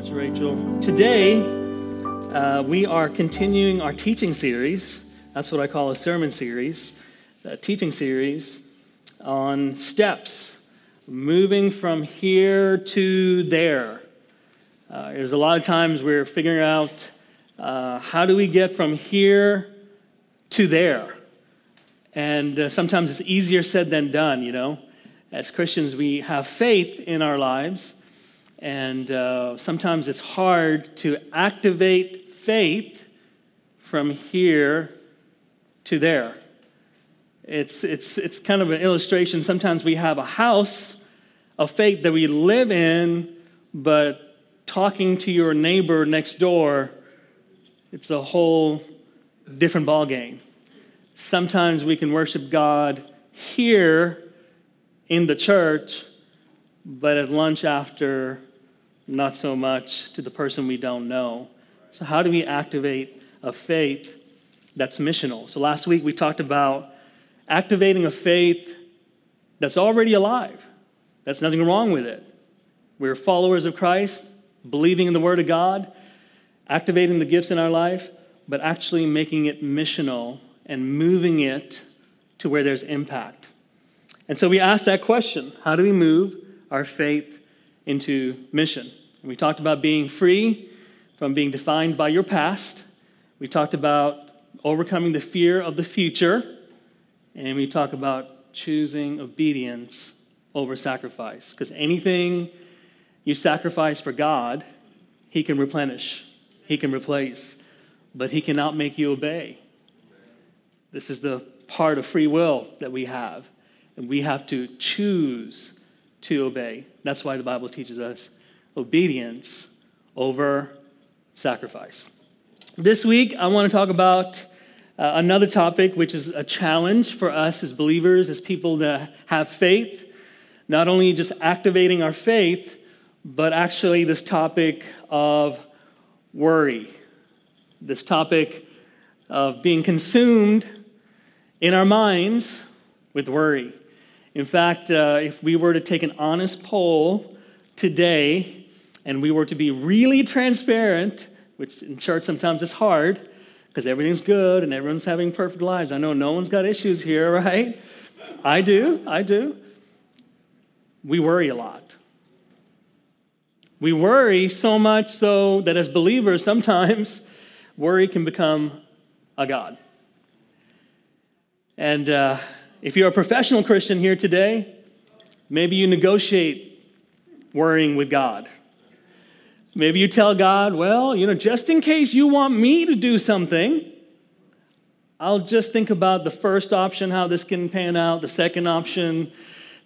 much, Rachel. Today, uh, we are continuing our teaching series. That's what I call a sermon series, a teaching series on steps, moving from here to there. Uh, there's a lot of times we're figuring out uh, how do we get from here to there. And uh, sometimes it's easier said than done, you know. As Christians, we have faith in our lives and uh, sometimes it's hard to activate faith from here to there. It's, it's, it's kind of an illustration. Sometimes we have a house of faith that we live in, but talking to your neighbor next door, it's a whole different ballgame. Sometimes we can worship God here in the church, but at lunch after not so much to the person we don't know. So, how do we activate a faith that's missional? So, last week we talked about activating a faith that's already alive. That's nothing wrong with it. We're followers of Christ, believing in the Word of God, activating the gifts in our life, but actually making it missional and moving it to where there's impact. And so we asked that question how do we move our faith into mission? We talked about being free from being defined by your past. We talked about overcoming the fear of the future. And we talk about choosing obedience over sacrifice. Because anything you sacrifice for God, He can replenish, He can replace, but He cannot make you obey. This is the part of free will that we have. And we have to choose to obey. That's why the Bible teaches us obedience over sacrifice. This week, I want to talk about uh, another topic, which is a challenge for us as believers, as people that have faith, not only just activating our faith, but actually this topic of worry, this topic of being consumed in our minds with worry. In fact, uh, if we were to take an honest poll today, and we were to be really transparent, which in church sometimes is hard because everything's good and everyone's having perfect lives. I know no one's got issues here, right? I do, I do. We worry a lot. We worry so much so that as believers, sometimes worry can become a God. And uh, if you're a professional Christian here today, maybe you negotiate worrying with God Maybe you tell God, well, you know, just in case you want me to do something, I'll just think about the first option, how this can pan out, the second option,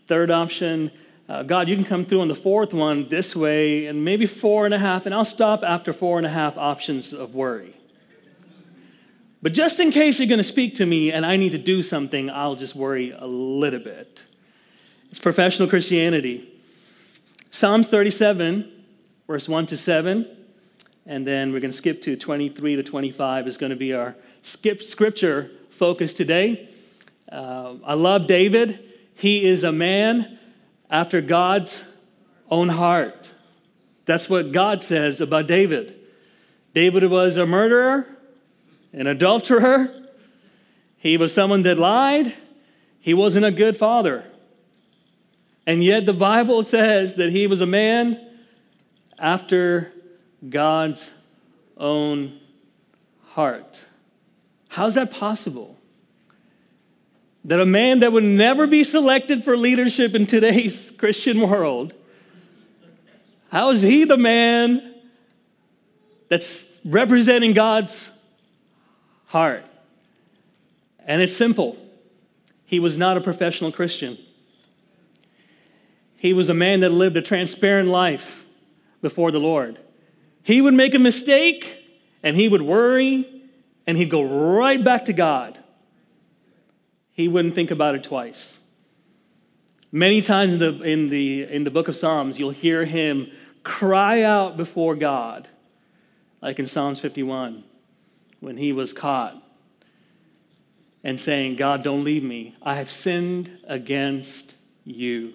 third option. Uh, God, you can come through on the fourth one this way, and maybe four and a half, and I'll stop after four and a half options of worry. But just in case you're going to speak to me and I need to do something, I'll just worry a little bit. It's professional Christianity. Psalms 37 verse 1 to 7. And then we're going to skip to 23 to 25 is going to be our skip scripture focus today. Uh, I love David. He is a man after God's own heart. That's what God says about David. David was a murderer, an adulterer. He was someone that lied. He wasn't a good father. And yet the Bible says that he was a man after God's own heart. How's that possible? That a man that would never be selected for leadership in today's Christian world, how is he the man that's representing God's heart? And it's simple. He was not a professional Christian. He was a man that lived a transparent life before the Lord. He would make a mistake and he would worry and he'd go right back to God. He wouldn't think about it twice. Many times in the, in the, in the book of Psalms, you'll hear him cry out before God, like in Psalms 51, when he was caught and saying, God, don't leave me. I have sinned against you.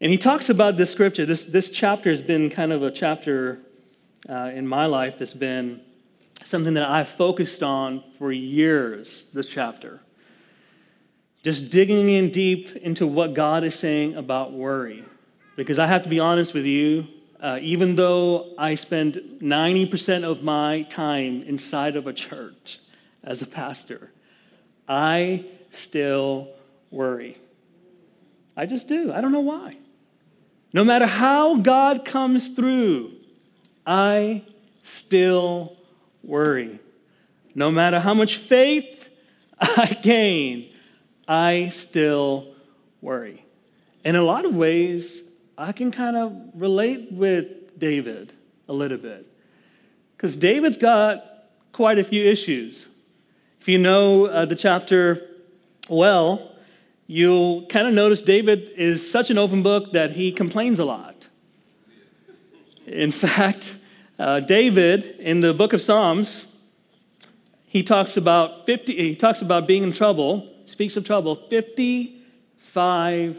And he talks about this scripture. This, this chapter has been kind of a chapter uh, in my life that's been something that I've focused on for years, this chapter. Just digging in deep into what God is saying about worry. Because I have to be honest with you, uh, even though I spend 90% of my time inside of a church as a pastor, I still worry. I just do. I don't know why. No matter how God comes through, I still worry. No matter how much faith I gain, I still worry. In a lot of ways, I can kind of relate with David a little bit. Because David's got quite a few issues. If you know uh, the chapter well, you'll kind of notice David is such an open book that he complains a lot. In fact, uh, David in the book of Psalms, he talks about 50, he talks about being in trouble, speaks of trouble 55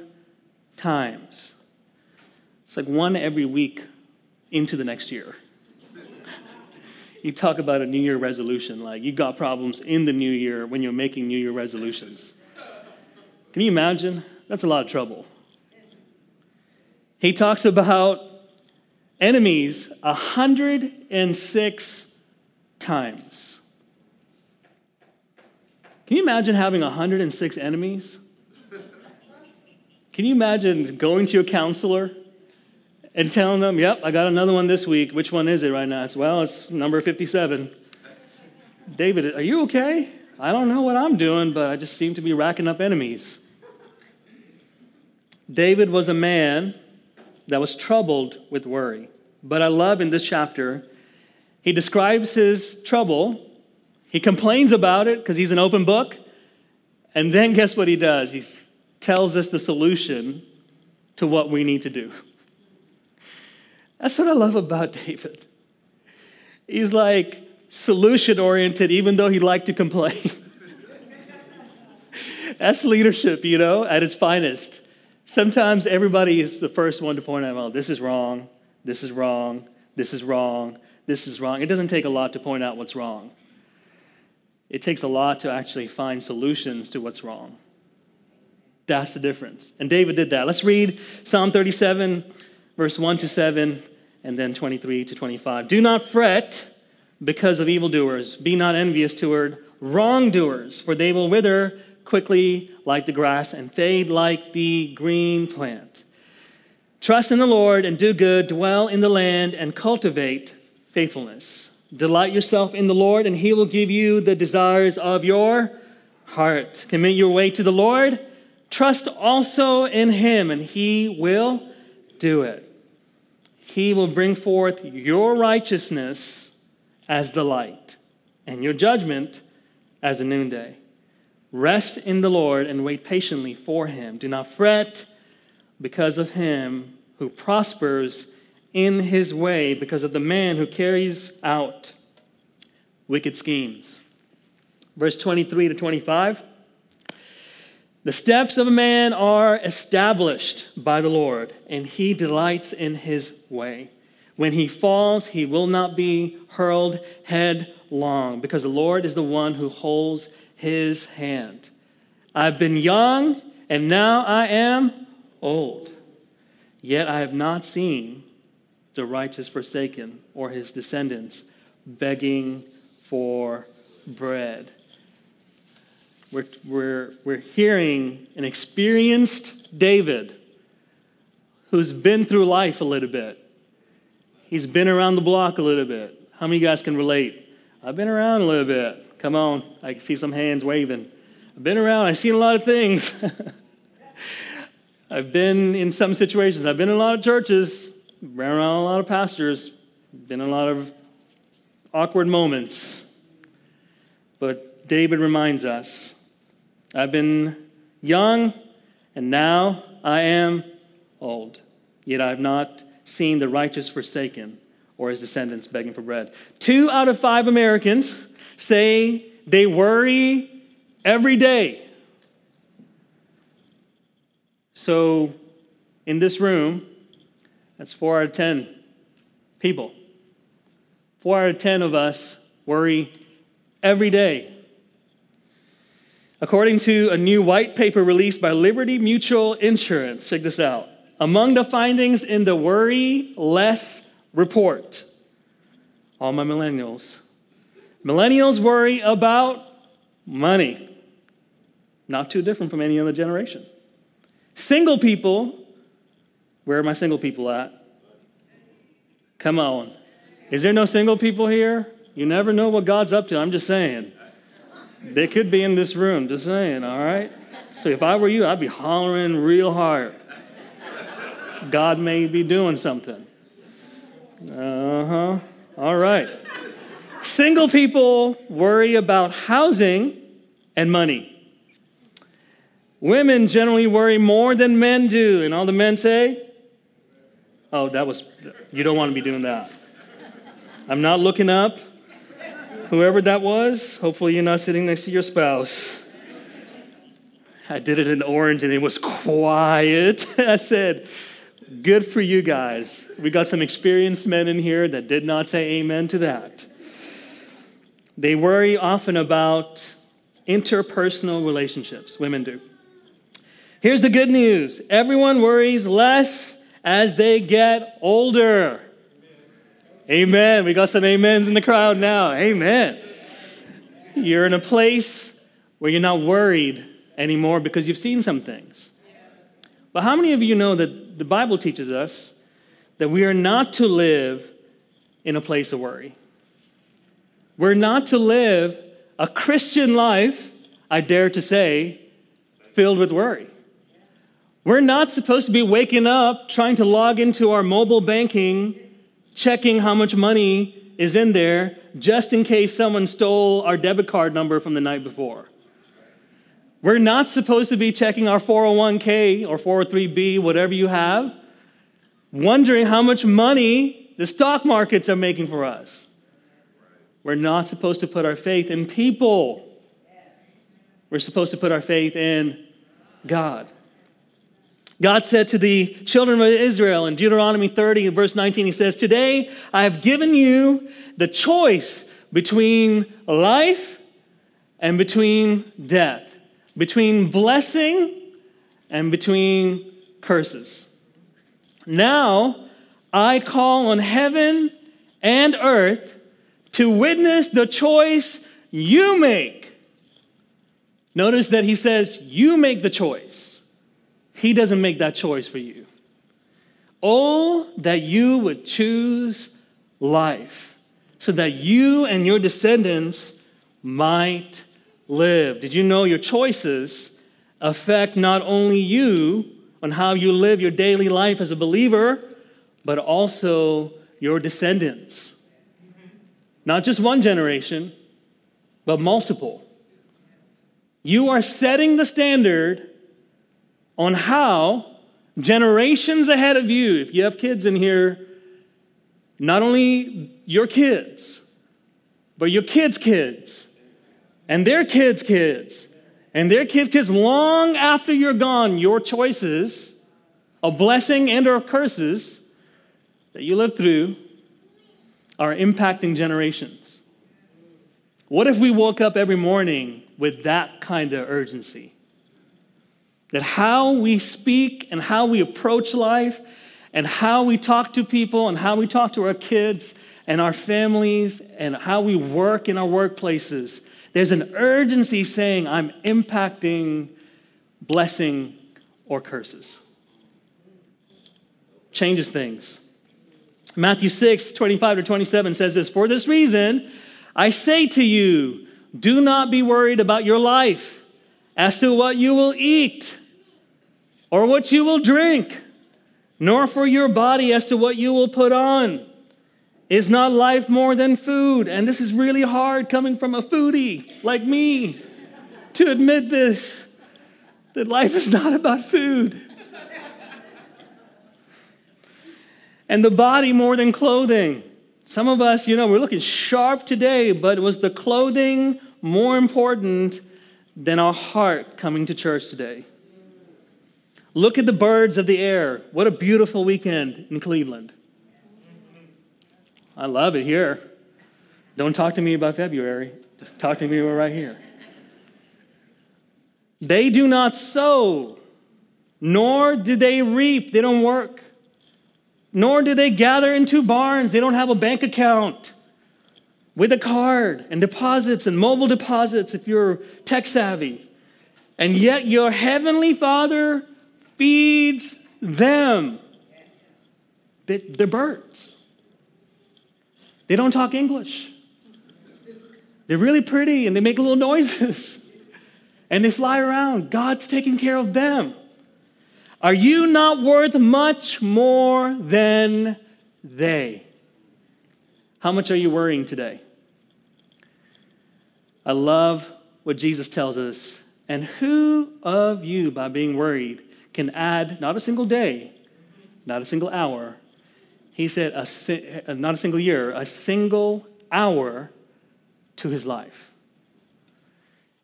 times. It's like one every week into the next year. you talk about a New Year resolution, like you got problems in the new year when you're making New Year resolutions. Can you imagine? That's a lot of trouble. He talks about enemies 106 times. Can you imagine having 106 enemies? Can you imagine going to your counselor and telling them, yep, I got another one this week. Which one is it right now? It's, well, it's number 57. David, are you okay? I don't know what I'm doing, but I just seem to be racking up enemies. David was a man that was troubled with worry. But I love in this chapter, he describes his trouble. He complains about it because he's an open book. And then guess what he does? He tells us the solution to what we need to do. That's what I love about David. He's like solution oriented, even though he liked to complain. That's leadership, you know, at its finest. Sometimes everybody is the first one to point out, well, this is wrong, this is wrong, this is wrong, this is wrong. It doesn't take a lot to point out what's wrong. It takes a lot to actually find solutions to what's wrong. That's the difference. And David did that. Let's read Psalm 37, verse 1 to 7, and then 23 to 25. Do not fret because of evildoers, be not envious toward wrongdoers, for they will wither quickly like the grass and fade like the green plant. Trust in the Lord and do good, dwell in the land and cultivate faithfulness. Delight yourself in the Lord, and he will give you the desires of your heart. Commit your way to the Lord. Trust also in him, and he will do it. He will bring forth your righteousness as the light, and your judgment as the noonday. Rest in the Lord and wait patiently for him. Do not fret because of him who prospers in his way, because of the man who carries out wicked schemes. Verse 23 to 25. The steps of a man are established by the Lord, and he delights in his way. When he falls, he will not be hurled headlong, because the Lord is the one who holds his hand. I've been young, and now I am old. Yet I have not seen the righteous forsaken or his descendants begging for bread. We're, we're, we're hearing an experienced David who's been through life a little bit. He's been around the block a little bit. How many of you guys can relate? I've been around a little bit. Come on, I can see some hands waving. I've been around, I've seen a lot of things. I've been in some situations, I've been in a lot of churches, been around a lot of pastors, been in a lot of awkward moments. But David reminds us I've been young, and now I am old. Yet I have not seen the righteous forsaken or his descendants begging for bread. Two out of five Americans say they worry every day. So in this room, that's four out of 10 people. Four out of 10 of us worry every day. According to a new white paper released by Liberty Mutual Insurance, check this out. Among the findings in the Worry Less report, all my millennials, millennials worry about money. Not too different from any other generation. Single people, where are my single people at? Come on. Is there no single people here? You never know what God's up to. I'm just saying. They could be in this room, just saying, all right? So if I were you, I'd be hollering real hard. God may be doing something. Uh huh. All right. Single people worry about housing and money. Women generally worry more than men do. And all the men say, Oh, that was, you don't want to be doing that. I'm not looking up. Whoever that was, hopefully you're not sitting next to your spouse. I did it in orange and it was quiet. I said, Good for you guys. We got some experienced men in here that did not say amen to that. They worry often about interpersonal relationships. Women do. Here's the good news everyone worries less as they get older. Amen. We got some amens in the crowd now. Amen. You're in a place where you're not worried anymore because you've seen some things. But how many of you know that the Bible teaches us that we are not to live in a place of worry? We're not to live a Christian life, I dare to say, filled with worry. We're not supposed to be waking up trying to log into our mobile banking checking how much money is in there just in case someone stole our debit card number from the night before. We're not supposed to be checking our 401k or 403b, whatever you have, wondering how much money the stock markets are making for us. We're not supposed to put our faith in people. We're supposed to put our faith in God. God said to the children of Israel in Deuteronomy 30 verse 19, He says, Today I have given you the choice between life and between death, between blessing and between curses. Now I call on heaven and earth to witness the choice you make. Notice that he says, You make the choice. He doesn't make that choice for you. Oh, that you would choose life so that you and your descendants might live. Did you know your choices affect not only you on how you live your daily life as a believer, but also your descendants? Not just one generation, but multiple. You are setting the standard on how generations ahead of you, if you have kids in here, not only your kids, but your kids' kids, and their kids' kids, and their kids' kids, long after you're gone, your choices of blessing and or curses that you live through are impacting generations. What if we woke up every morning with that kind of urgency? That how we speak and how we approach life and how we talk to people and how we talk to our kids and our families and how we work in our workplaces, there's an urgency saying, I'm impacting blessing or curses. Changes things. Matthew 6, 25 to 27 says this For this reason, I say to you, do not be worried about your life as to what you will eat or what you will drink, nor for your body as to what you will put on. Is not life more than food? And this is really hard coming from a foodie like me to admit this that life is not about food. and the body more than clothing. Some of us, you know, we're looking sharp today, but was the clothing more important than our heart coming to church today? Look at the birds of the air. What a beautiful weekend in Cleveland. I love it here. Don't talk to me about February. Just talk to me about right here. They do not sow, nor do they reap. They don't work. Nor do they gather into barns. They don't have a bank account with a card and deposits and mobile deposits if you're tech savvy. And yet your heavenly Father feeds them. They, are birds. They don't talk English. They're really pretty and they make little noises and they fly around. God's taking care of them. Are you not worth much more than they? How much are you worrying today? I love what Jesus tells us. And who of you, by being worried, can add not a single day, not a single hour, he said, a, uh, not a single year, a single hour to his life?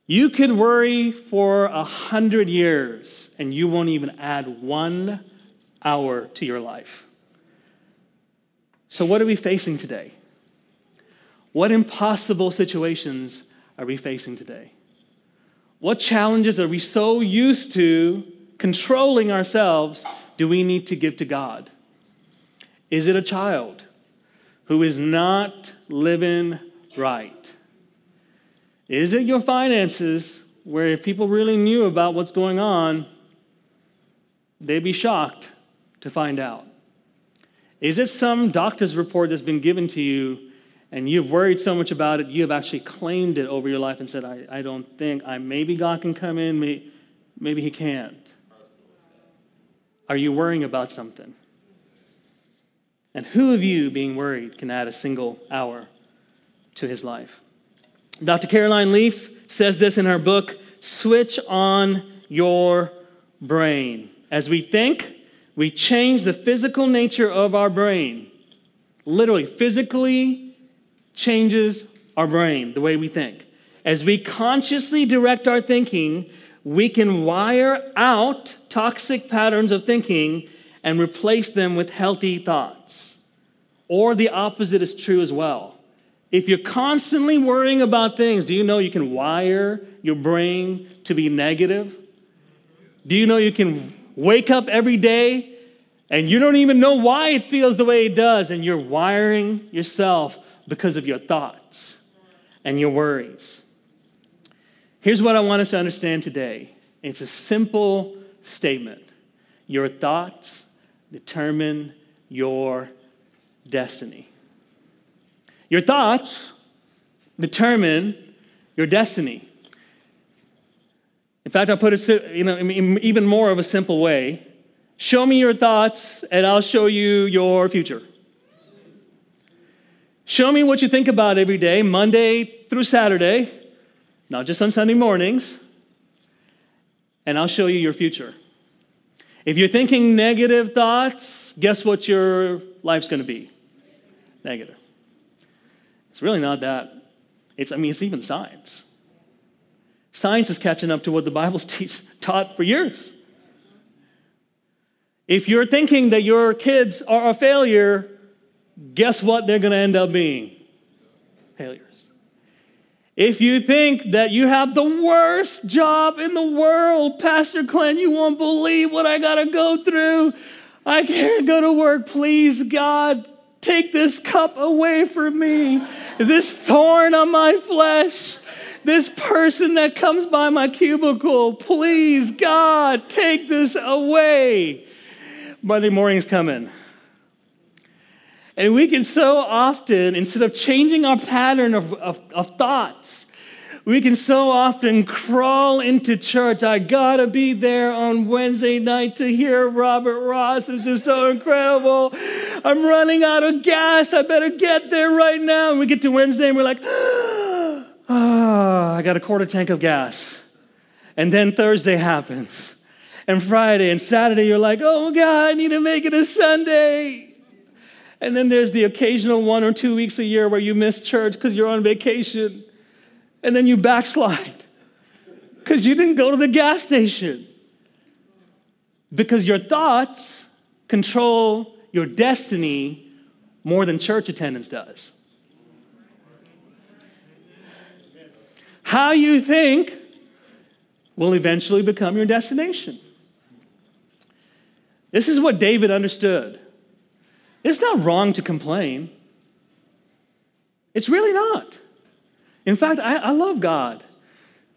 You could worry for a hundred years and you won't even add one hour to your life. So, what are we facing today? What impossible situations are we facing today? What challenges are we so used to controlling ourselves do we need to give to God? Is it a child who is not living right? Is it your finances where if people really knew about what's going on, they'd be shocked to find out? Is it some doctor's report that's been given to you and you've worried so much about it, you have actually claimed it over your life and said, I, I don't think, I, maybe God can come in, maybe, maybe He can't. Are you worrying about something? And who of you, being worried, can add a single hour to his life? Dr. Caroline Leaf says this in her book Switch on Your Brain. As we think, we change the physical nature of our brain. Literally, physically changes our brain, the way we think. As we consciously direct our thinking, we can wire out toxic patterns of thinking and replace them with healthy thoughts. Or the opposite is true as well. If you're constantly worrying about things, do you know you can wire your brain to be negative? Do you know you can wake up every day and you don't even know why it feels the way it does, and you're wiring yourself because of your thoughts and your worries. Here's what I want us to understand today it's a simple statement Your thoughts determine your destiny. Your thoughts determine your destiny. In fact, I'll put it in even more of a simple way. Show me your thoughts, and I'll show you your future. Show me what you think about every day, Monday through Saturday, not just on Sunday mornings, and I'll show you your future. If you're thinking negative thoughts, guess what your life's going to be? Negative. It's really not that. It's, I mean, it's even science. Science is catching up to what the Bible's teach, taught for years. If you're thinking that your kids are a failure, guess what they're going to end up being? Failures. If you think that you have the worst job in the world, Pastor Clint, you won't believe what I got to go through. I can't go to work. Please, God, take this cup away from me. This thorn on my flesh. This person that comes by my cubicle. Please, God, take this away. Monday morning's coming. And we can so often, instead of changing our pattern of, of, of, thoughts, we can so often crawl into church. I gotta be there on Wednesday night to hear Robert Ross. It's just so incredible. I'm running out of gas. I better get there right now. And we get to Wednesday and we're like, oh, I got a quarter tank of gas. And then Thursday happens. And Friday and Saturday, you're like, oh God, I need to make it a Sunday. And then there's the occasional one or two weeks a year where you miss church because you're on vacation. And then you backslide because you didn't go to the gas station. Because your thoughts control your destiny more than church attendance does. How you think will eventually become your destination. This is what David understood. It's not wrong to complain. It's really not. In fact, I, I love God.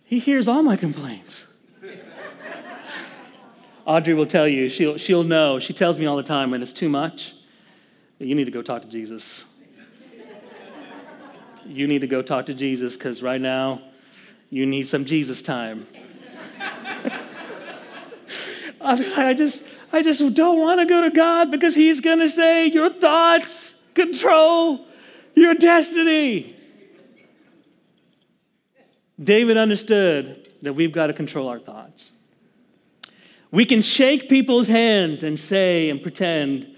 He hears all my complaints. Audrey will tell you, she'll, she'll know. She tells me all the time when it's too much. You need to go talk to Jesus. you need to go talk to Jesus because right now you need some Jesus time. I just, I just don't want to go to God because He's going to say, Your thoughts control your destiny. David understood that we've got to control our thoughts. We can shake people's hands and say and pretend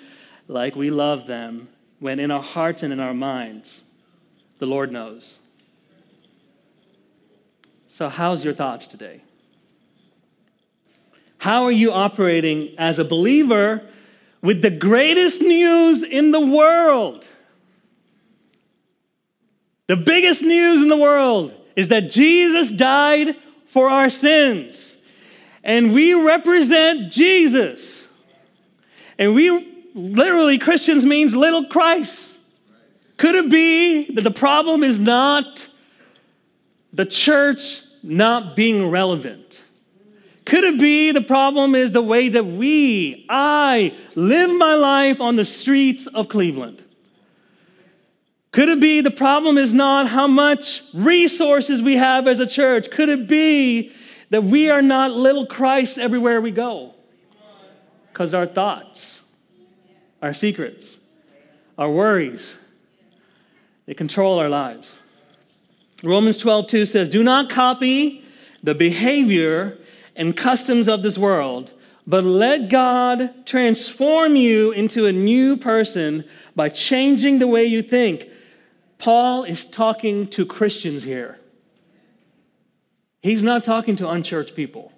like we love them when in our hearts and in our minds, the Lord knows. So, how's your thoughts today? How are you operating as a believer with the greatest news in the world? The biggest news in the world is that Jesus died for our sins. And we represent Jesus. And we literally, Christians means little Christ. Could it be that the problem is not the church not being relevant? Could it be the problem is the way that we, I, live my life on the streets of Cleveland? Could it be the problem is not how much resources we have as a church? Could it be that we are not little Christ everywhere we go? Because our thoughts, our secrets, our worries, they control our lives. Romans 12, 2 says, Do not copy the behavior and customs of this world, but let God transform you into a new person by changing the way you think. Paul is talking to Christians here. He's not talking to unchurched people.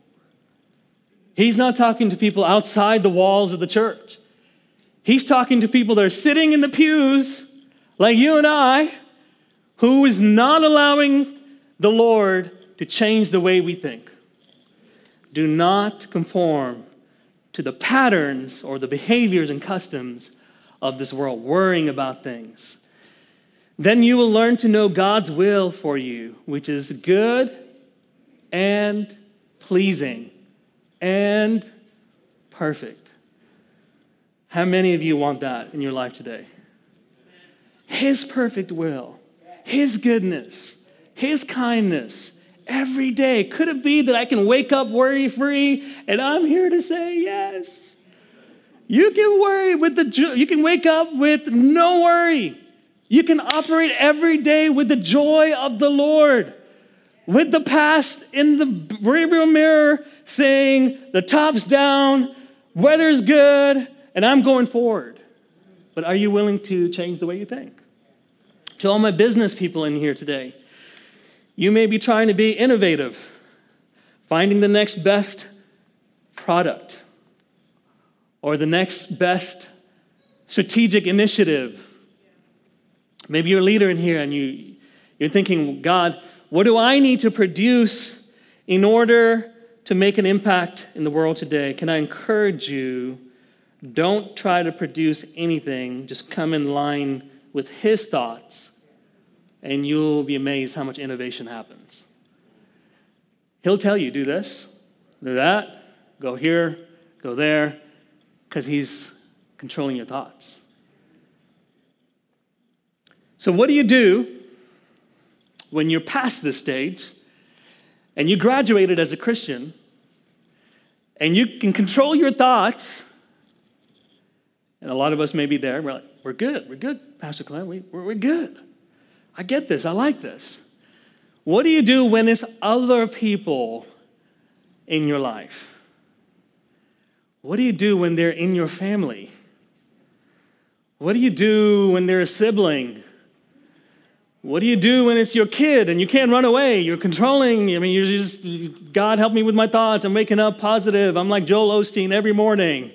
He's not talking to people outside the walls of the church. He's talking to people that are sitting in the pews, like you and I, who is not allowing the Lord to change the way we think do not conform to the patterns or the behaviors and customs of this world, worrying about things. Then you will learn to know God's will for you, which is good and pleasing and perfect. How many of you want that in your life today? His perfect will, His goodness, His kindness, every day. Could it be that I can wake up worry free? And I'm here to say yes. You can worry with the you can wake up with no worry. You can operate every day with the joy of the Lord. With the past in the rearview mirror saying the top's down, weather's good, and I'm going forward. But are you willing to change the way you think? To all my business people in here today, you may be trying to be innovative, finding the next best product or the next best strategic initiative. Maybe you're a leader in here and you, you're thinking, God, what do I need to produce in order to make an impact in the world today? Can I encourage you? Don't try to produce anything, just come in line with His thoughts and you'll be amazed how much innovation happens. He'll tell you, do this, do that, go here, go there, because he's controlling your thoughts. So, what do you do when you're past this stage and you graduated as a Christian and you can control your thoughts? And a lot of us may be there. We're like, we're good, we're good, Pastor Glenn, we, we're, we're good. I get this, I like this. What do you do when it's other people in your life? What do you do when they're in your family? What do you do when they're a sibling? What do you do when it's your kid and you can't run away? You're controlling. I mean, you're just, God help me with my thoughts. I'm waking up positive. I'm like Joel Osteen every morning,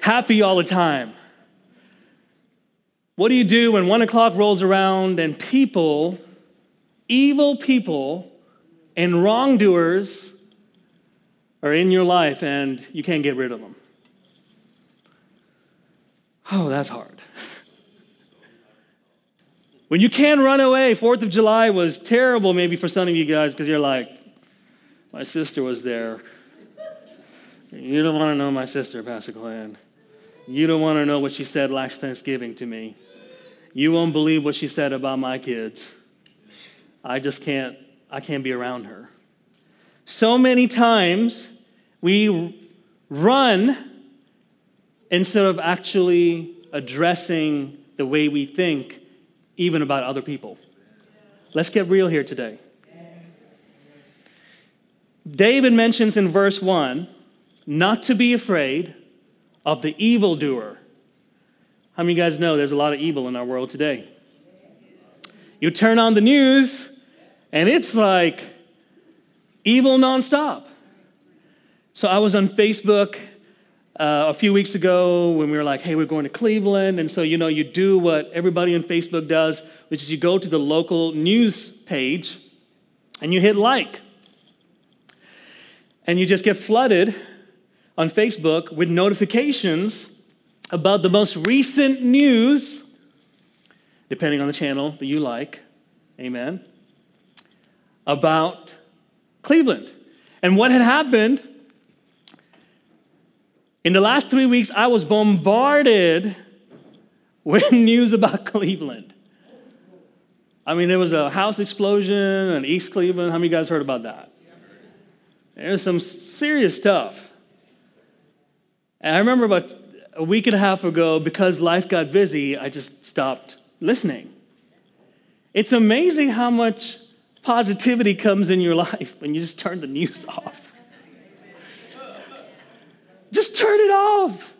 happy all the time. What do you do when one o'clock rolls around and people, evil people, and wrongdoers are in your life and you can't get rid of them? Oh, that's hard. When you can run away, 4th of July was terrible maybe for some of you guys because you're like, my sister was there. You don't want to know my sister, Pastor Glenn. You don't want to know what she said last Thanksgiving to me. You won't believe what she said about my kids. I just can't, I can't be around her. So many times we run instead of actually addressing the way we think even about other people. Let's get real here today. David mentions in verse 1 not to be afraid of the evildoer. How many of you guys know there's a lot of evil in our world today? You turn on the news, and it's like evil nonstop. So I was on Facebook uh, a few weeks ago when we were like, hey, we're going to Cleveland. And so, you know, you do what everybody on Facebook does, which is you go to the local news page and you hit like. And you just get flooded on Facebook with notifications about the most recent news, depending on the channel that you like. Amen. About Cleveland. And what had happened in the last three weeks, I was bombarded with news about Cleveland. I mean, there was a house explosion in East Cleveland. How many of you guys heard about that? There's some serious stuff. And I remember about a week and a half ago, because life got busy, I just stopped listening. It's amazing how much positivity comes in your life when you just turn the news off. Just turn it off.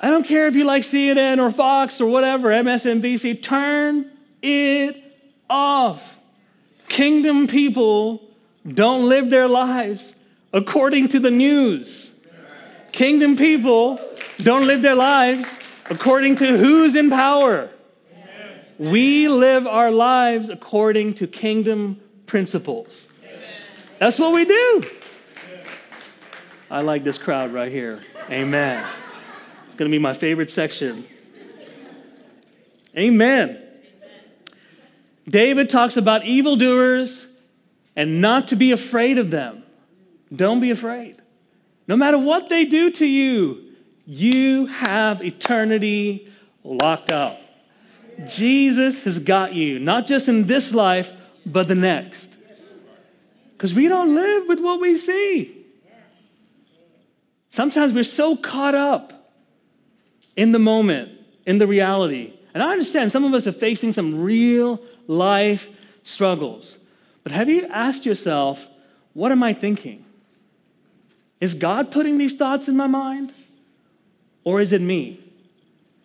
I don't care if you like CNN or Fox or whatever, MSNBC, turn it off. Kingdom people don't live their lives according to the news. Kingdom people don't live their lives according to who's in power. We live our lives according to kingdom principles. That's what we do. I like this crowd right here. Amen. It's going to be my favorite section. Amen. David talks about evildoers and not to be afraid of them. Don't be afraid. No matter what they do to you, you have eternity locked up. Jesus has got you, not just in this life, but the next. Because we don't live with what we see. Sometimes we're so caught up in the moment, in the reality. And I understand some of us are facing some real life struggles. But have you asked yourself, what am I thinking? Is God putting these thoughts in my mind? Or is it me?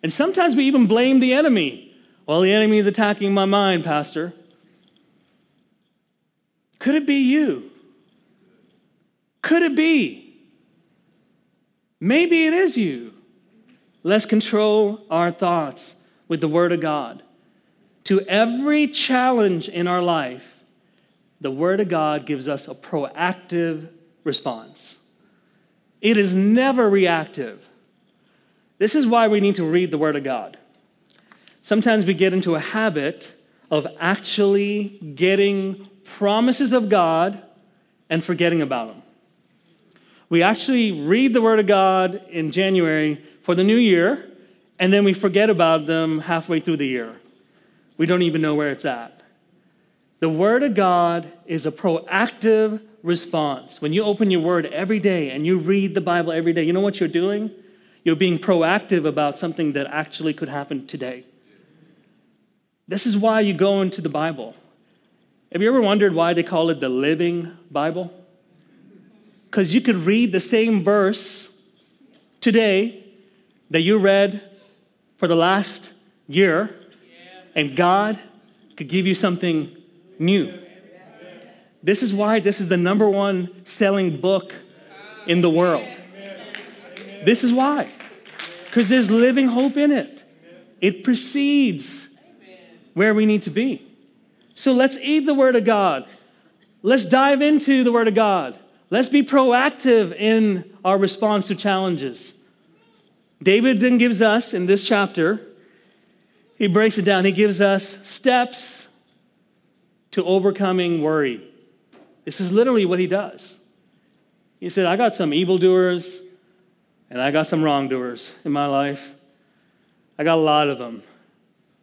And sometimes we even blame the enemy. Well, the enemy is attacking my mind, Pastor. Could it be you? Could it be Maybe it is you. Let's control our thoughts with the Word of God. To every challenge in our life, the Word of God gives us a proactive response. It is never reactive. This is why we need to read the Word of God. Sometimes we get into a habit of actually getting promises of God and forgetting about them. We actually read the Word of God in January for the new year, and then we forget about them halfway through the year. We don't even know where it's at. The Word of God is a proactive response. When you open your Word every day and you read the Bible every day, you know what you're doing? You're being proactive about something that actually could happen today. This is why you go into the Bible. Have you ever wondered why they call it the Living Bible? Because you could read the same verse today that you read for the last year, and God could give you something new. This is why this is the number one selling book in the world. This is why. Because there's living hope in it. It precedes where we need to be. So let's eat the Word of God. Let's dive into the Word of God. Let's be proactive in our response to challenges. David then gives us, in this chapter, he breaks it down. He gives us steps to overcoming worry. This is literally what he does. He said, I got some evildoers and I got some wrongdoers in my life. I got a lot of them.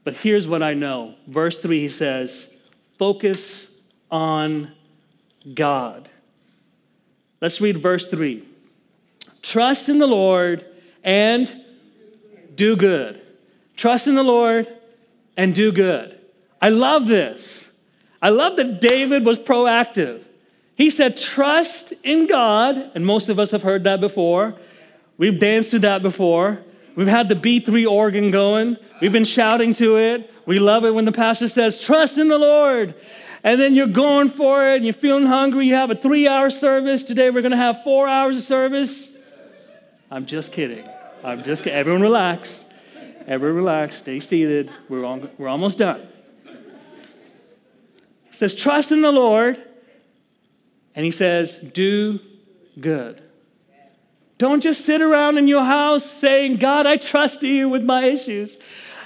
But here's what I know. Verse 3, he says, Focus on God. Let's read verse 3. Trust in the Lord and do good. Trust in the Lord and do good. I love this. I love that David was proactive. He said, Trust in God, and most of us have heard that before. We've danced to that before. We've had the B3 organ going. We've been shouting to it. We love it when the pastor says, Trust in the Lord. And then you're going for it and you're feeling hungry. You have a three hour service. Today we're going to have four hours of service. I'm just kidding. I'm just kidding. Everyone relax. Everyone relax. Stay seated. We're, all, we're almost done. It says, Trust in the Lord and he says, Do good. Don't just sit around in your house saying, God, I trust you with my issues.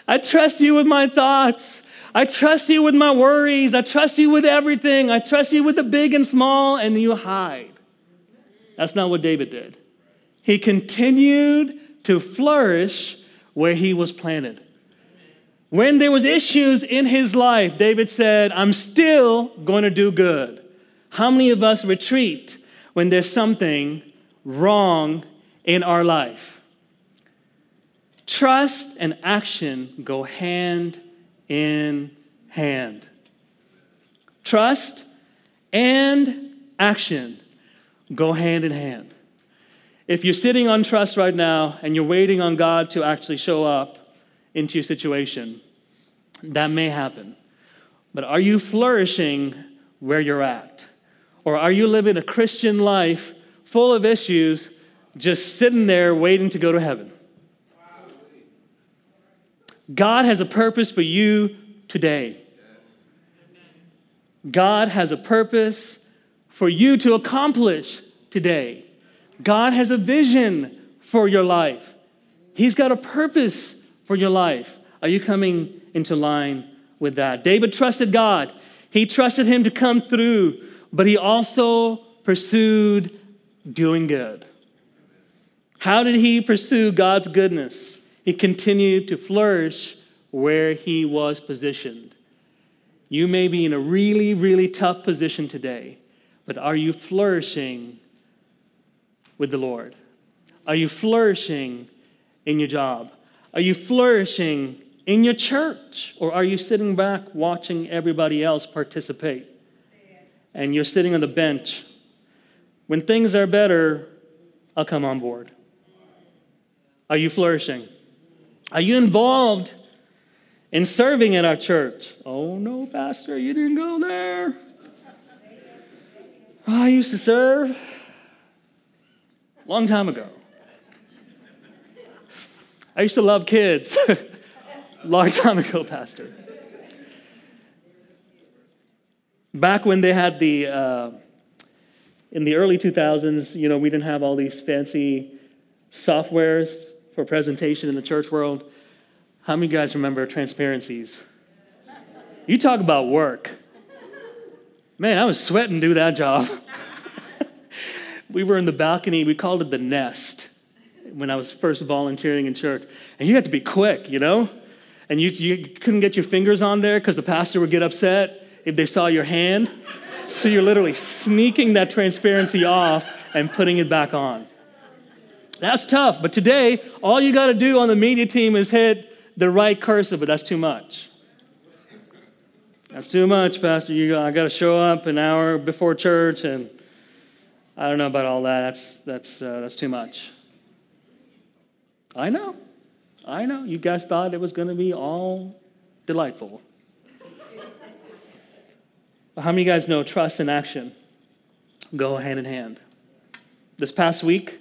I trust you with my thoughts. I trust you with my worries. I trust you with everything. I trust you with the big and small, and you hide. That's not what David did. He continued to flourish where he was planted. When there was issues in his life, David said, I'm still going to do good. How many of us retreat when there's something wrong in our life? Trust and action go hand in hand. Trust and action go hand in hand. If you're sitting on trust right now and you're waiting on God to actually show up into your situation, that may happen. But are you flourishing where you're at? Or are you living a Christian life full of issues, just sitting there waiting to go to heaven? God has a purpose for you today. God has a purpose for you to accomplish today. God has a vision for your life. He's got a purpose for your life. Are you coming into line with that? David trusted God. He trusted him to come through but he also pursued doing good. How did he pursue God's goodness? He continued to flourish where he was positioned. You may be in a really, really tough position today, but are you flourishing with the Lord? Are you flourishing in your job? Are you flourishing in your church? Or are you sitting back watching everybody else participate? and you're sitting on the bench, when things are better, I'll come on board. Are you flourishing? Are you involved in serving at our church? Oh, no, Pastor, you didn't go there. Oh, I used to serve a long time ago. I used to love kids long time ago, Pastor. Back when they had the, uh, in the early 2000s, you know, we didn't have all these fancy softwares for presentation in the church world. How many guys remember transparencies? You talk about work. Man, I was sweating to do that job. we were in the balcony, we called it the nest when I was first volunteering in church. And you had to be quick, you know? And you, you couldn't get your fingers on there because the pastor would get upset if they saw your hand. So you're literally sneaking that transparency off and putting it back on. That's tough. But today, all you got to do on the media team is hit the right cursor, but that's too much. That's too much, Pastor. You, I got to show up an hour before church, and I don't know about all that. That's, that's, uh, that's too much. I know. I know. You guys thought it was going to be all delightful. but How many of you guys know trust and action go hand in hand? This past week,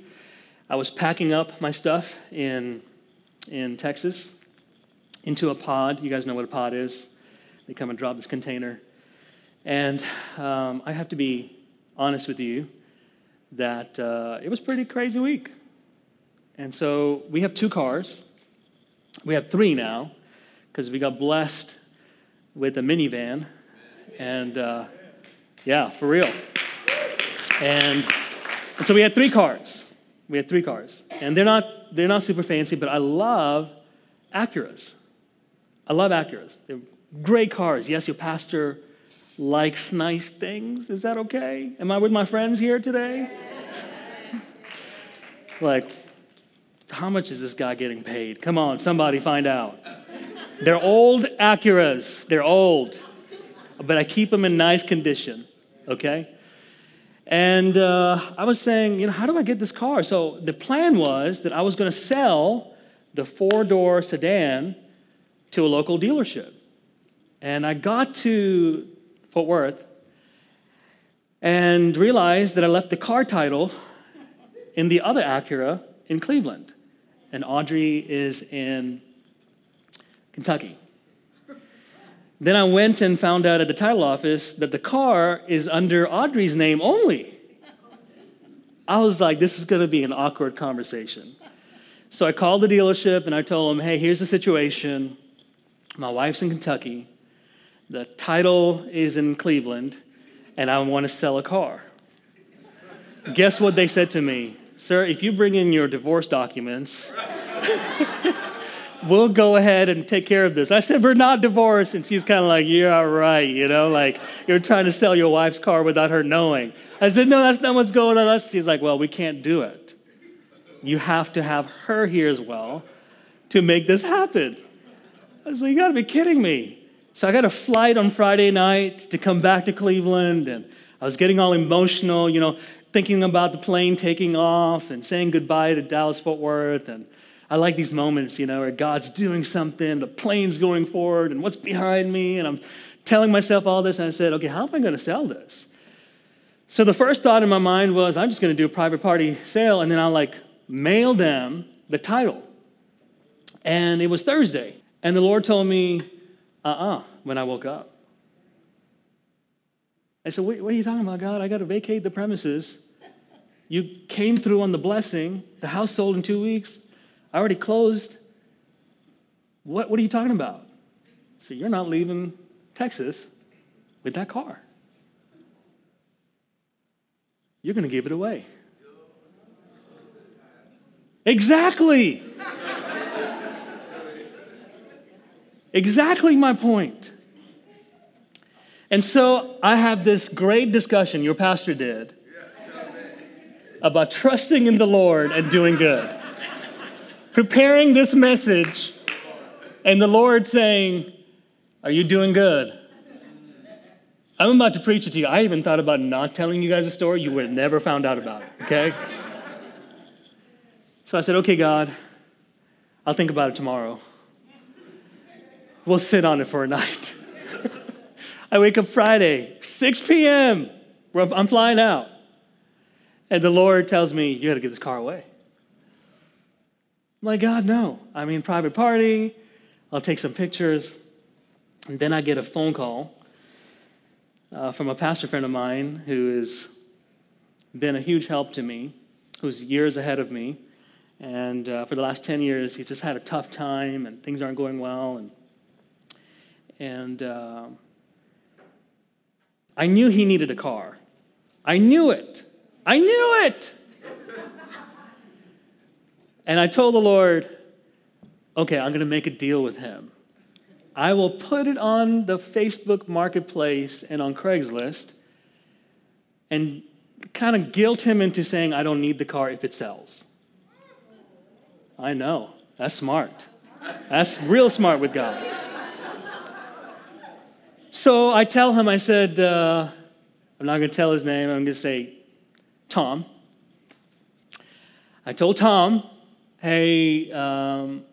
I was packing up my stuff in, in Texas into a pod. You guys know what a pod is. They come and drop this container. And um, I have to be honest with you that uh, it was pretty crazy week. And so we have two cars. We have three now because we got blessed with a minivan. And uh, yeah, for real. And, and so we had three cars. We had three cars. And they're not, they're not super fancy, but I love Acuras. I love Acuras. They're great cars. Yes, your pastor likes nice things. Is that okay? Am I with my friends here today? like, how much is this guy getting paid? Come on, somebody find out. They're old Acuras. They're old. But I keep them in nice condition, okay? And uh, I was saying, you know, how do I get this car? So the plan was that I was going to sell the four door sedan to a local dealership. And I got to Fort Worth and realized that I left the car title in the other Acura in Cleveland. And Audrey is in Kentucky. Then I went and found out at the title office that the car is under Audrey's name only. I was like, this is going to be an awkward conversation. So I called the dealership and I told them, hey, here's the situation. My wife's in Kentucky. The title is in Cleveland, and I want to sell a car. Guess what they said to me? Sir, if you bring in your divorce documents, we'll go ahead and take care of this. I said, We're not divorced. And she's kind of like, Yeah, all right. You know, like you're trying to sell your wife's car without her knowing. I said, No, that's not what's going on. Us she's like, Well, we can't do it. You have to have her here as well to make this happen. I was like, You got to be kidding me. So I got a flight on Friday night to come back to Cleveland, and I was getting all emotional, you know, thinking about the plane taking off and saying goodbye to Dallas Fort Worth. And I like these moments, you know, where God's doing something, the plane's going forward, and what's behind me, and I'm telling myself all this, and I said, okay, how am I going to sell this? So the first thought in my mind was, I'm just going to do a private party sale, and then I'll like mail them the title. And it was Thursday, and the Lord told me, uh uh-uh, uh when I woke up. I said, what, what are you talking about, God? I got to vacate the premises. You came through on the blessing. The house sold in two weeks. I already closed. What, what are you talking about? So you're not leaving Texas with that car. You're going to give it away. Exactly. Exactly my point. And so I have this great discussion, your pastor did, about trusting in the Lord and doing good. Preparing this message, and the Lord saying, Are you doing good? I'm about to preach it to you. I even thought about not telling you guys a story. You would have never found out about it, okay? So I said, Okay, God, I'll think about it tomorrow. We'll sit on it for a night. I wake up Friday, 6 p.m. I'm flying out. And the Lord tells me, You got to give this car away. Like, God, no. I mean, private party. I'll take some pictures. And then I get a phone call uh, from a pastor friend of mine who has been a huge help to me, who's years ahead of me. And uh, for the last 10 years, he's just had a tough time and things aren't going well. And and uh, I knew he needed a car. I knew it. I knew it. And I told the Lord, okay, I'm going to make a deal with him. I will put it on the Facebook marketplace and on Craigslist and kind of guilt him into saying, I don't need the car if it sells. I know. That's smart. That's real smart with God. So I tell him, I said, uh, I'm not going to tell his name, I'm going to say Tom. I told Tom, hey, um,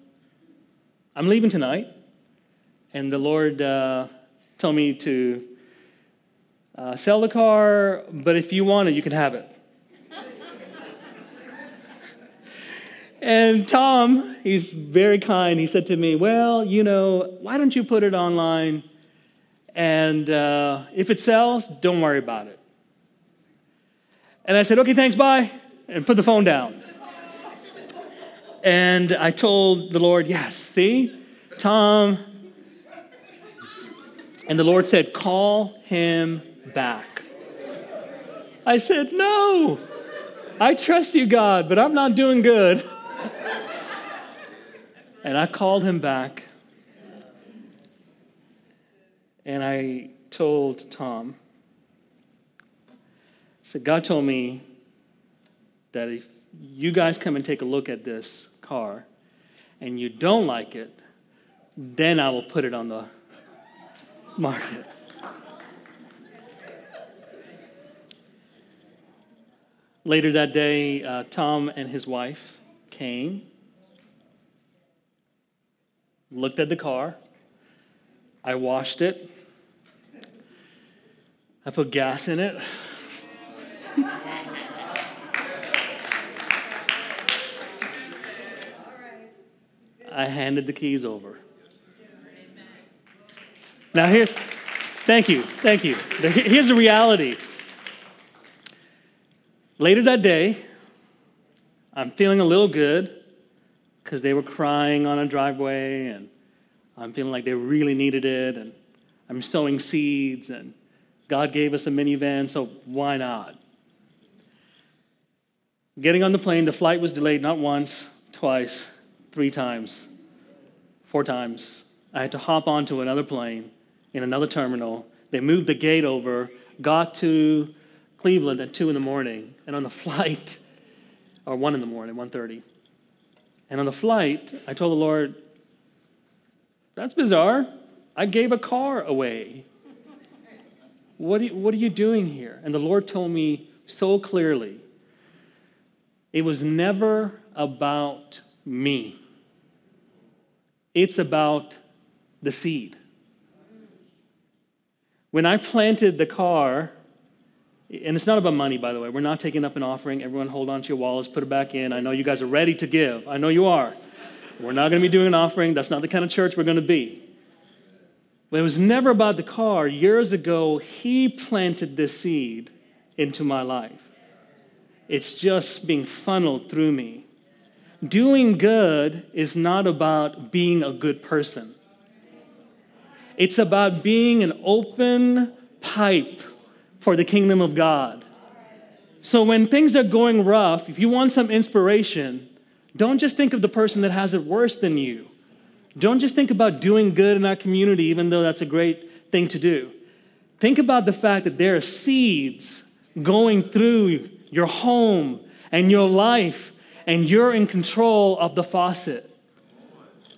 I'm leaving tonight. And the Lord uh, told me to uh, sell the car, but if you want it, you can have it. and Tom, he's very kind. He said to me, Well, you know, why don't you put it online? And uh, if it sells, don't worry about it. And I said, Okay, thanks, bye, and put the phone down. And I told the Lord, Yes, see, Tom. And the Lord said, Call him back. I said, No, I trust you, God, but I'm not doing good. and I called him back. And I told Tom, said, God told me that if you guys come and take a look at this car and you don't like it, then I will put it on the market. Later that day, uh, Tom and his wife came, looked at the car. I washed it. I put gas in it. I handed the keys over. Now, here's, thank you, thank you. Here's the reality Later that day, I'm feeling a little good because they were crying on a driveway and I'm feeling like they really needed it and I'm sowing seeds and God gave us a minivan, so why not? Getting on the plane, the flight was delayed not once, twice, three times, four times. I had to hop onto another plane in another terminal. They moved the gate over, got to Cleveland at 2 in the morning, and on the flight, or 1 in the morning, 1.30, and on the flight, I told the Lord, that's bizarre. I gave a car away. What you, what are you doing here? And the Lord told me so clearly it was never about me, it's about the seed. When I planted the car, and it's not about money, by the way. We're not taking up an offering. Everyone hold on to your wallets, put it back in. I know you guys are ready to give. I know you are. We're not going to be doing an offering. That's not the kind of church we're going to be. But it was never about the car. Years ago, he planted this seed into my life. It's just being funneled through me. Doing good is not about being a good person, it's about being an open pipe for the kingdom of God. So when things are going rough, if you want some inspiration, don't just think of the person that has it worse than you. Don't just think about doing good in our community, even though that's a great thing to do. Think about the fact that there are seeds going through your home and your life, and you're in control of the faucet.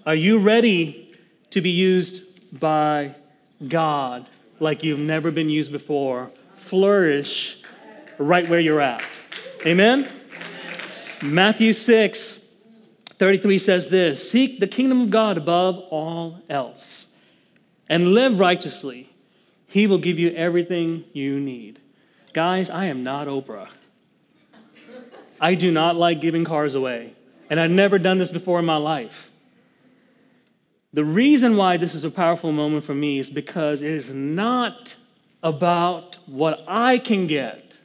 Are you ready to be used by God like you've never been used before? flourish right where you're at. Amen? Matthew 6, 33 says this Seek the kingdom of God above all else and live righteously. He will give you everything you need. Guys, I am not Oprah. I do not like giving cars away, and I've never done this before in my life. The reason why this is a powerful moment for me is because it is not about what I can get.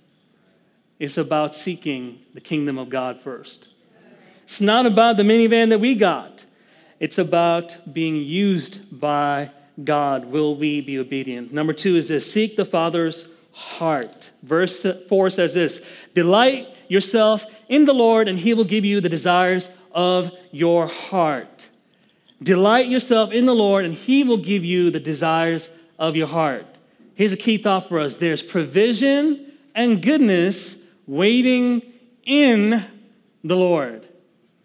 It's about seeking the kingdom of God first. It's not about the minivan that we got. It's about being used by God. Will we be obedient? Number two is this seek the Father's heart. Verse 4 says this Delight yourself in the Lord, and he will give you the desires of your heart. Delight yourself in the Lord, and he will give you the desires of your heart. Here's a key thought for us there's provision and goodness waiting in the Lord,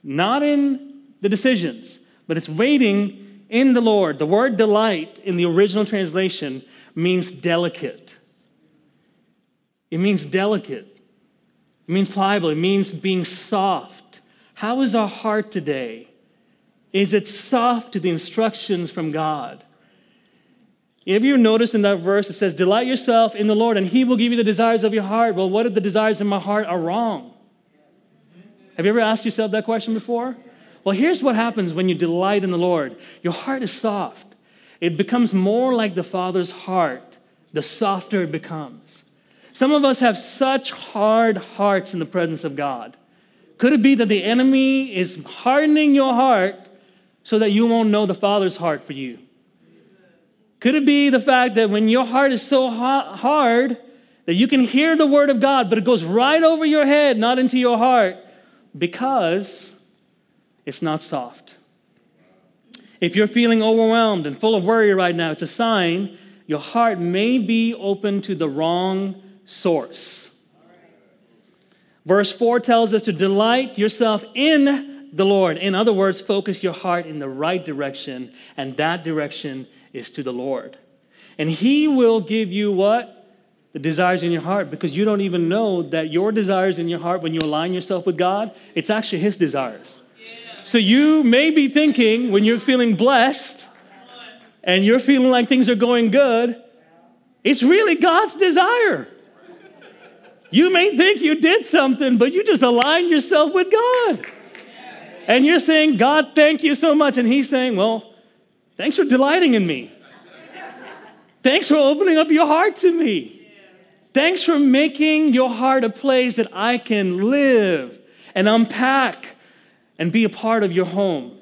not in the decisions, but it's waiting in the Lord. The word delight in the original translation means delicate. It means delicate. It means pliable. It means being soft. How is our heart today? Is it soft to the instructions from God? Have you noticed in that verse it says, Delight yourself in the Lord, and he will give you the desires of your heart? Well, what if the desires in my heart are wrong? Have you ever asked yourself that question before? Well, here's what happens when you delight in the Lord your heart is soft, it becomes more like the Father's heart, the softer it becomes. Some of us have such hard hearts in the presence of God. Could it be that the enemy is hardening your heart so that you won't know the Father's heart for you? Could it be the fact that when your heart is so hard that you can hear the word of God, but it goes right over your head, not into your heart, because it's not soft? If you're feeling overwhelmed and full of worry right now, it's a sign your heart may be open to the wrong source. Verse 4 tells us to delight yourself in the Lord. In other words, focus your heart in the right direction, and that direction is to the Lord. And He will give you what? The desires in your heart, because you don't even know that your desires in your heart, when you align yourself with God, it's actually His desires. So you may be thinking when you're feeling blessed and you're feeling like things are going good, it's really God's desire. You may think you did something, but you just aligned yourself with God. And you're saying, God, thank you so much. And He's saying, Well, Thanks for delighting in me. Thanks for opening up your heart to me. Thanks for making your heart a place that I can live and unpack and be a part of your home.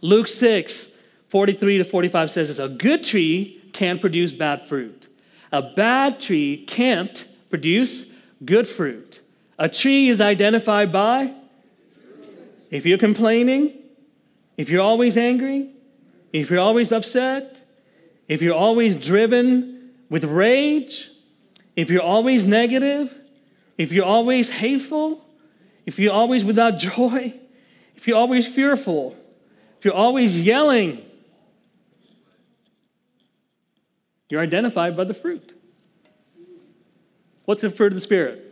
Luke 6, 43 to 45 says A good tree can produce bad fruit. A bad tree can't produce good fruit. A tree is identified by if you're complaining, if you're always angry, if you're always upset, if you're always driven with rage, if you're always negative, if you're always hateful, if you're always without joy, if you're always fearful, if you're always yelling, you're identified by the fruit. What's the fruit of the Spirit?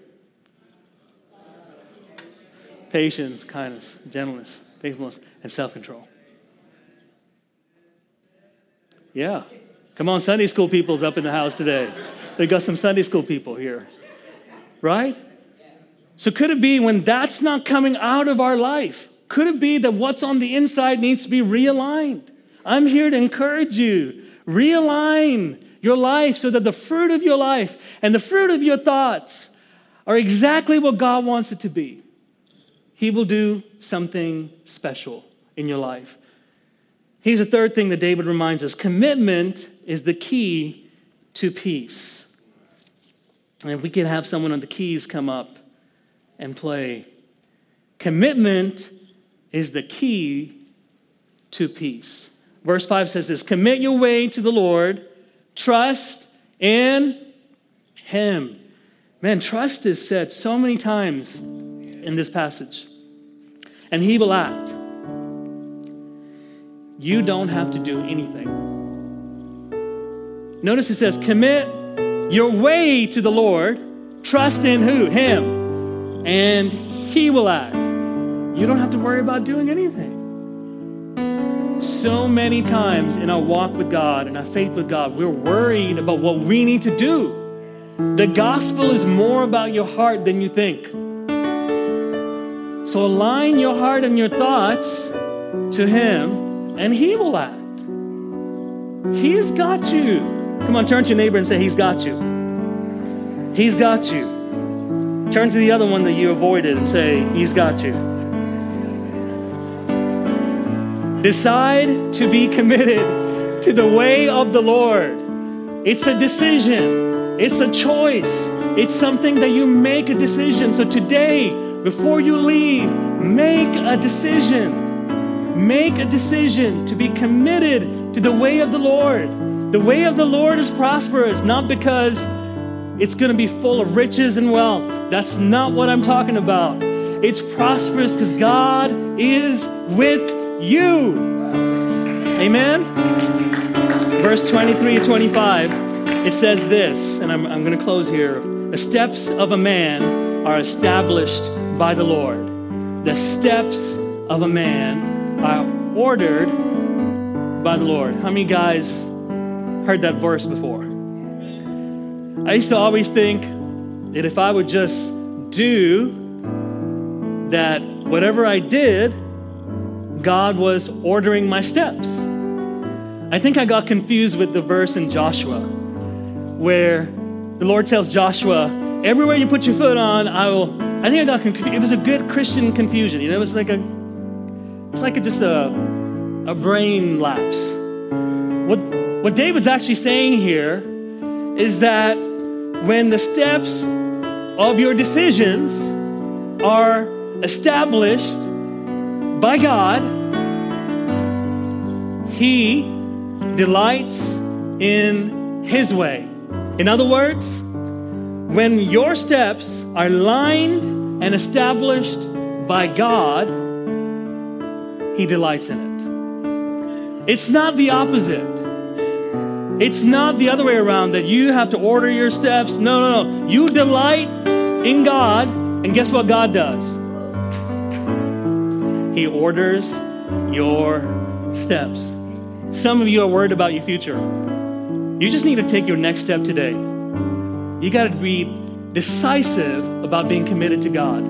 Patience, kindness, gentleness, faithfulness, and self control. Yeah. Come on, Sunday school people's up in the house today. They got some Sunday school people here. Right? So could it be when that's not coming out of our life? Could it be that what's on the inside needs to be realigned? I'm here to encourage you. Realign your life so that the fruit of your life and the fruit of your thoughts are exactly what God wants it to be. He will do something special in your life. Here's a third thing that David reminds us commitment is the key to peace. And if we could have someone on the keys come up and play, commitment is the key to peace. Verse 5 says this Commit your way to the Lord, trust in Him. Man, trust is said so many times in this passage, and He will act. You don't have to do anything. Notice it says, commit your way to the Lord, trust in who? Him, and He will act. You don't have to worry about doing anything. So many times in our walk with God and our faith with God, we're worried about what we need to do. The gospel is more about your heart than you think. So align your heart and your thoughts to Him and He will act. He's got you. Come on, turn to your neighbor and say, He's got you. He's got you. Turn to the other one that you avoided and say, He's got you. Decide to be committed to the way of the Lord. It's a decision, it's a choice, it's something that you make a decision. So today, before you leave, make a decision. Make a decision to be committed to the way of the Lord. The way of the Lord is prosperous, not because it's going to be full of riches and wealth. That's not what I'm talking about. It's prosperous because God is with you. Amen? Verse 23 to 25, it says this, and I'm, I'm going to close here. The steps of a man are established by the Lord. The steps of a man are ordered by the Lord. How many guys heard that verse before. I used to always think that if I would just do that, whatever I did, God was ordering my steps. I think I got confused with the verse in Joshua where the Lord tells Joshua, Everywhere you put your foot on, I will. I think I got confused. It was a good Christian confusion. You know, it was like a, it's like a, just a, a brain lapse. What, what David's actually saying here is that when the steps of your decisions are established by God, He delights in His way. In other words, when your steps are lined and established by God, He delights in it. It's not the opposite. It's not the other way around that you have to order your steps. No, no, no. You delight in God, and guess what God does? He orders your steps. Some of you are worried about your future. You just need to take your next step today. You got to be decisive about being committed to God.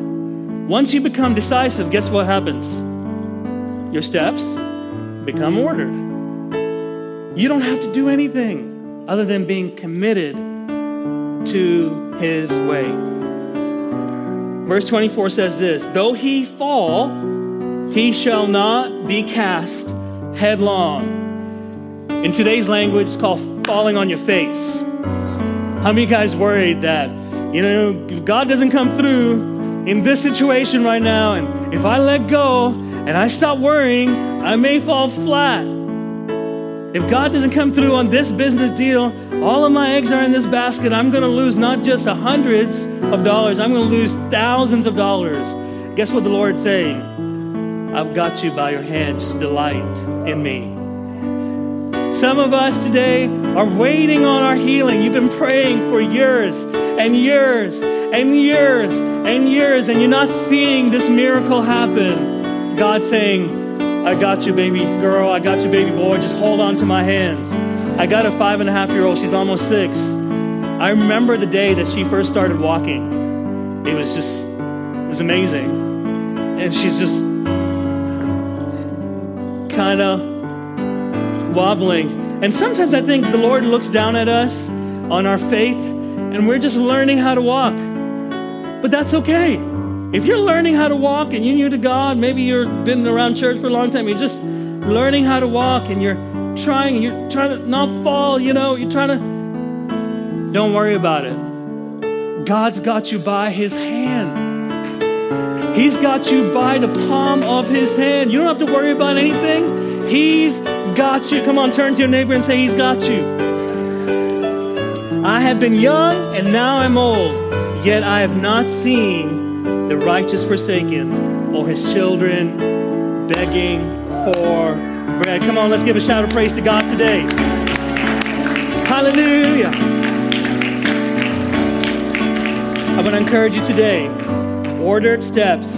Once you become decisive, guess what happens? Your steps become ordered. You don't have to do anything other than being committed to His way. Verse 24 says this Though he fall, he shall not be cast headlong. In today's language, it's called falling on your face. How many guys worried that, you know, if God doesn't come through in this situation right now, and if I let go and I stop worrying, I may fall flat. If God doesn't come through on this business deal, all of my eggs are in this basket. I'm going to lose not just hundreds of dollars, I'm going to lose thousands of dollars. Guess what the Lord's saying? I've got you by your hand. Just delight in me. Some of us today are waiting on our healing. You've been praying for years and years and years and years, and you're not seeing this miracle happen. God saying, I got you, baby girl. I got you, baby boy. Just hold on to my hands. I got a five and a half year old. She's almost six. I remember the day that she first started walking. It was just, it was amazing. And she's just kind of wobbling. And sometimes I think the Lord looks down at us on our faith and we're just learning how to walk. But that's okay. If you're learning how to walk and you're new to God, maybe you've been around church for a long time, you're just learning how to walk and you're trying, you're trying to not fall, you know, you're trying to, don't worry about it. God's got you by his hand. He's got you by the palm of his hand. You don't have to worry about anything. He's got you. Come on, turn to your neighbor and say, He's got you. I have been young and now I'm old, yet I have not seen the righteous forsaken or his children begging for bread. Come on, let's give a shout of praise to God today. Hallelujah. I want to encourage you today ordered steps,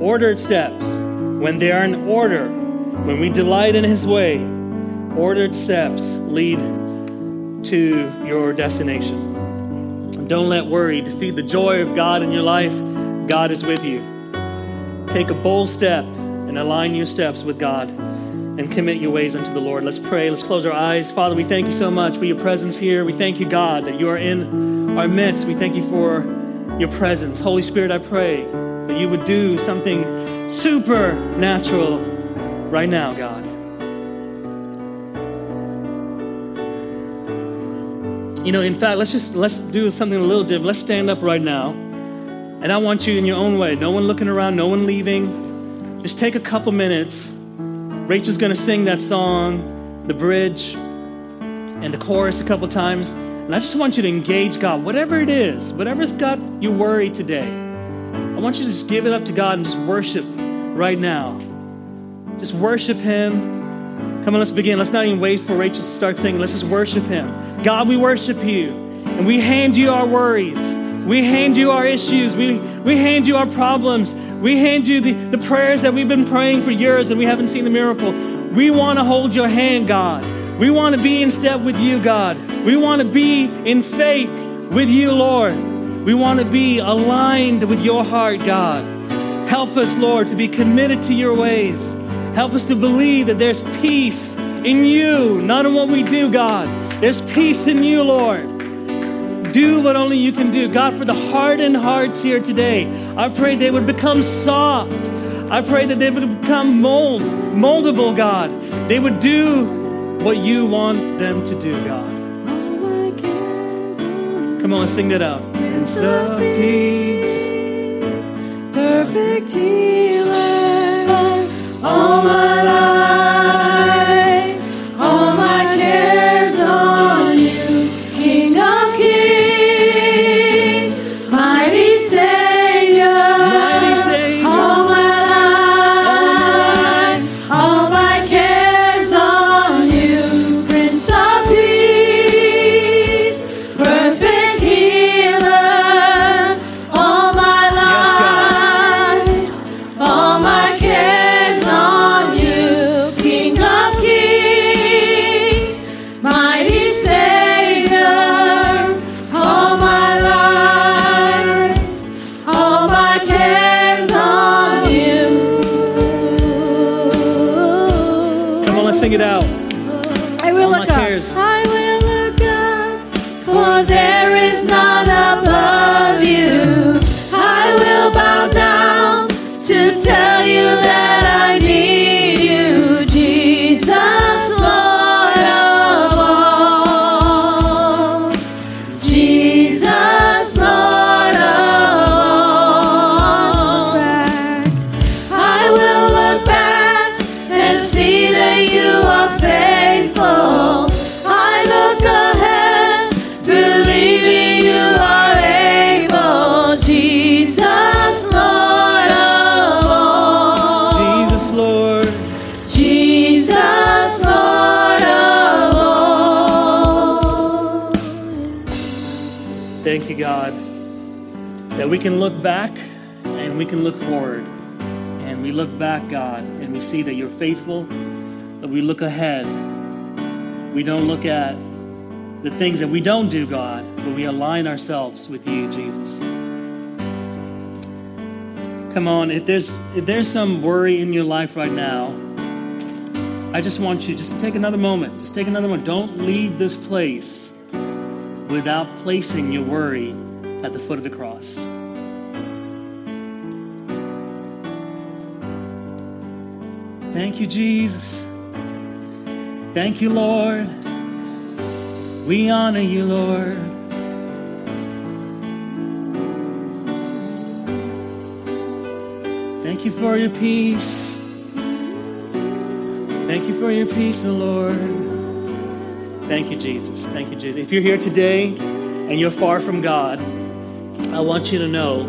ordered steps, when they are in order, when we delight in His way, ordered steps lead to your destination. Don't let worry defeat the joy of God in your life. God is with you. Take a bold step and align your steps with God and commit your ways unto the Lord. Let's pray. Let's close our eyes. Father, we thank you so much for your presence here. We thank you, God, that you are in our midst. We thank you for your presence. Holy Spirit, I pray that you would do something supernatural right now, God. You know, in fact, let's just let's do something a little different. Let's stand up right now. And I want you in your own way. No one looking around, no one leaving. Just take a couple minutes. Rachel's going to sing that song, the bridge, and the chorus a couple times. And I just want you to engage God, whatever it is, whatever's got you worried today. I want you to just give it up to God and just worship right now. Just worship Him Come on, let's begin. Let's not even wait for Rachel to start singing. Let's just worship Him. God, we worship you. And we hand you our worries. We hand you our issues. We, we hand you our problems. We hand you the, the prayers that we've been praying for years and we haven't seen the miracle. We want to hold your hand, God. We want to be in step with you, God. We want to be in faith with you, Lord. We want to be aligned with your heart, God. Help us, Lord, to be committed to your ways. Help us to believe that there's peace in you, not in what we do, God. There's peace in you, Lord. Do what only you can do. God, for the hardened hearts here today, I pray they would become soft. I pray that they would become mold, moldable, God. They would do what you want them to do, God. Come on, let's sing that out. Prince of Peace, perfect healer, all my life, Thank you, God, that we can look back and we can look forward. And we look back, God, and we see that you're faithful, that we look ahead. We don't look at the things that we don't do, God, but we align ourselves with you, Jesus. Come on, if there's if there's some worry in your life right now, I just want you just to take another moment. Just take another moment. Don't leave this place without placing your worry at the foot of the cross. Thank you, Jesus. Thank you, Lord. We honor you, Lord. Thank you for your peace. Thank you for your peace, O Lord. Thank you, Jesus. Thank you, Jesus. If you're here today and you're far from God, I want you to know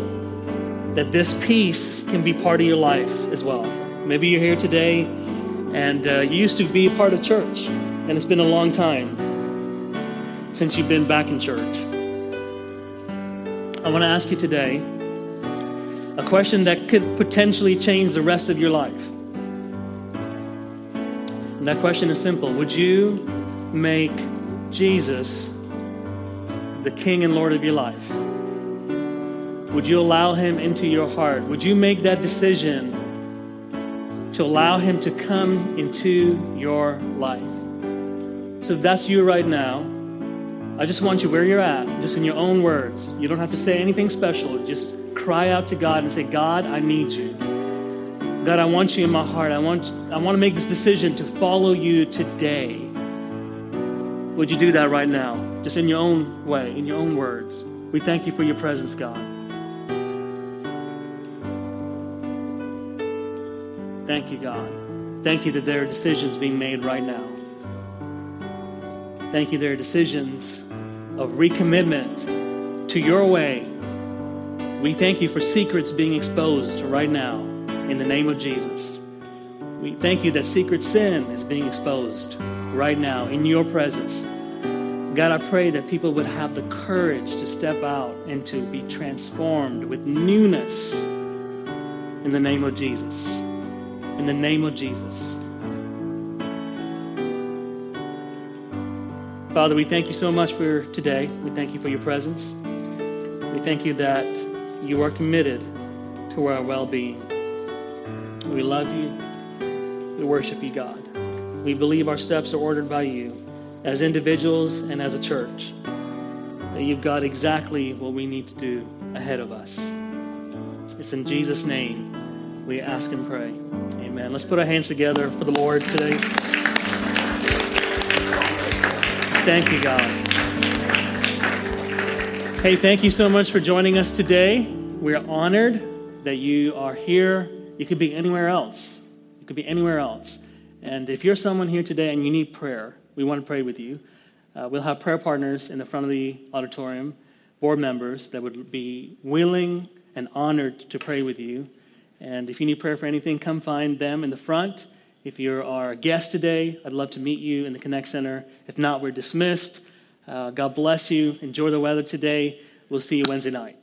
that this peace can be part of your life as well. Maybe you're here today and uh, you used to be part of church, and it's been a long time since you've been back in church. I want to ask you today a question that could potentially change the rest of your life. And that question is simple Would you make Jesus the King and Lord of your life? Would you allow Him into your heart? Would you make that decision to allow Him to come into your life? So if that's you right now, I just want you where you're at, just in your own words. You don't have to say anything special. Just cry out to God and say, God, I need you. God, I want you in my heart. I want, I want to make this decision to follow you today. Would you do that right now? Just in your own way, in your own words. We thank you for your presence, God. Thank you, God. Thank you that there are decisions being made right now. Thank you, there are decisions of recommitment to your way. We thank you for secrets being exposed right now in the name of Jesus. We thank you that secret sin is being exposed right now in your presence. God, I pray that people would have the courage to step out and to be transformed with newness in the name of Jesus. In the name of Jesus. Father, we thank you so much for today. We thank you for your presence. We thank you that you are committed to our well being. We love you. We worship you, God. We believe our steps are ordered by you as individuals and as a church. That you've got exactly what we need to do ahead of us. It's in Jesus' name we ask and pray. Amen. Let's put our hands together for the Lord today. Thank you, God. Hey, thank you so much for joining us today. We're honored that you are here. You could be anywhere else. You could be anywhere else. And if you're someone here today and you need prayer, we want to pray with you. Uh, we'll have prayer partners in the front of the auditorium, board members that would be willing and honored to pray with you. And if you need prayer for anything, come find them in the front. If you're our guest today, I'd love to meet you in the Connect Center. If not, we're dismissed. Uh, God bless you. Enjoy the weather today. We'll see you Wednesday night.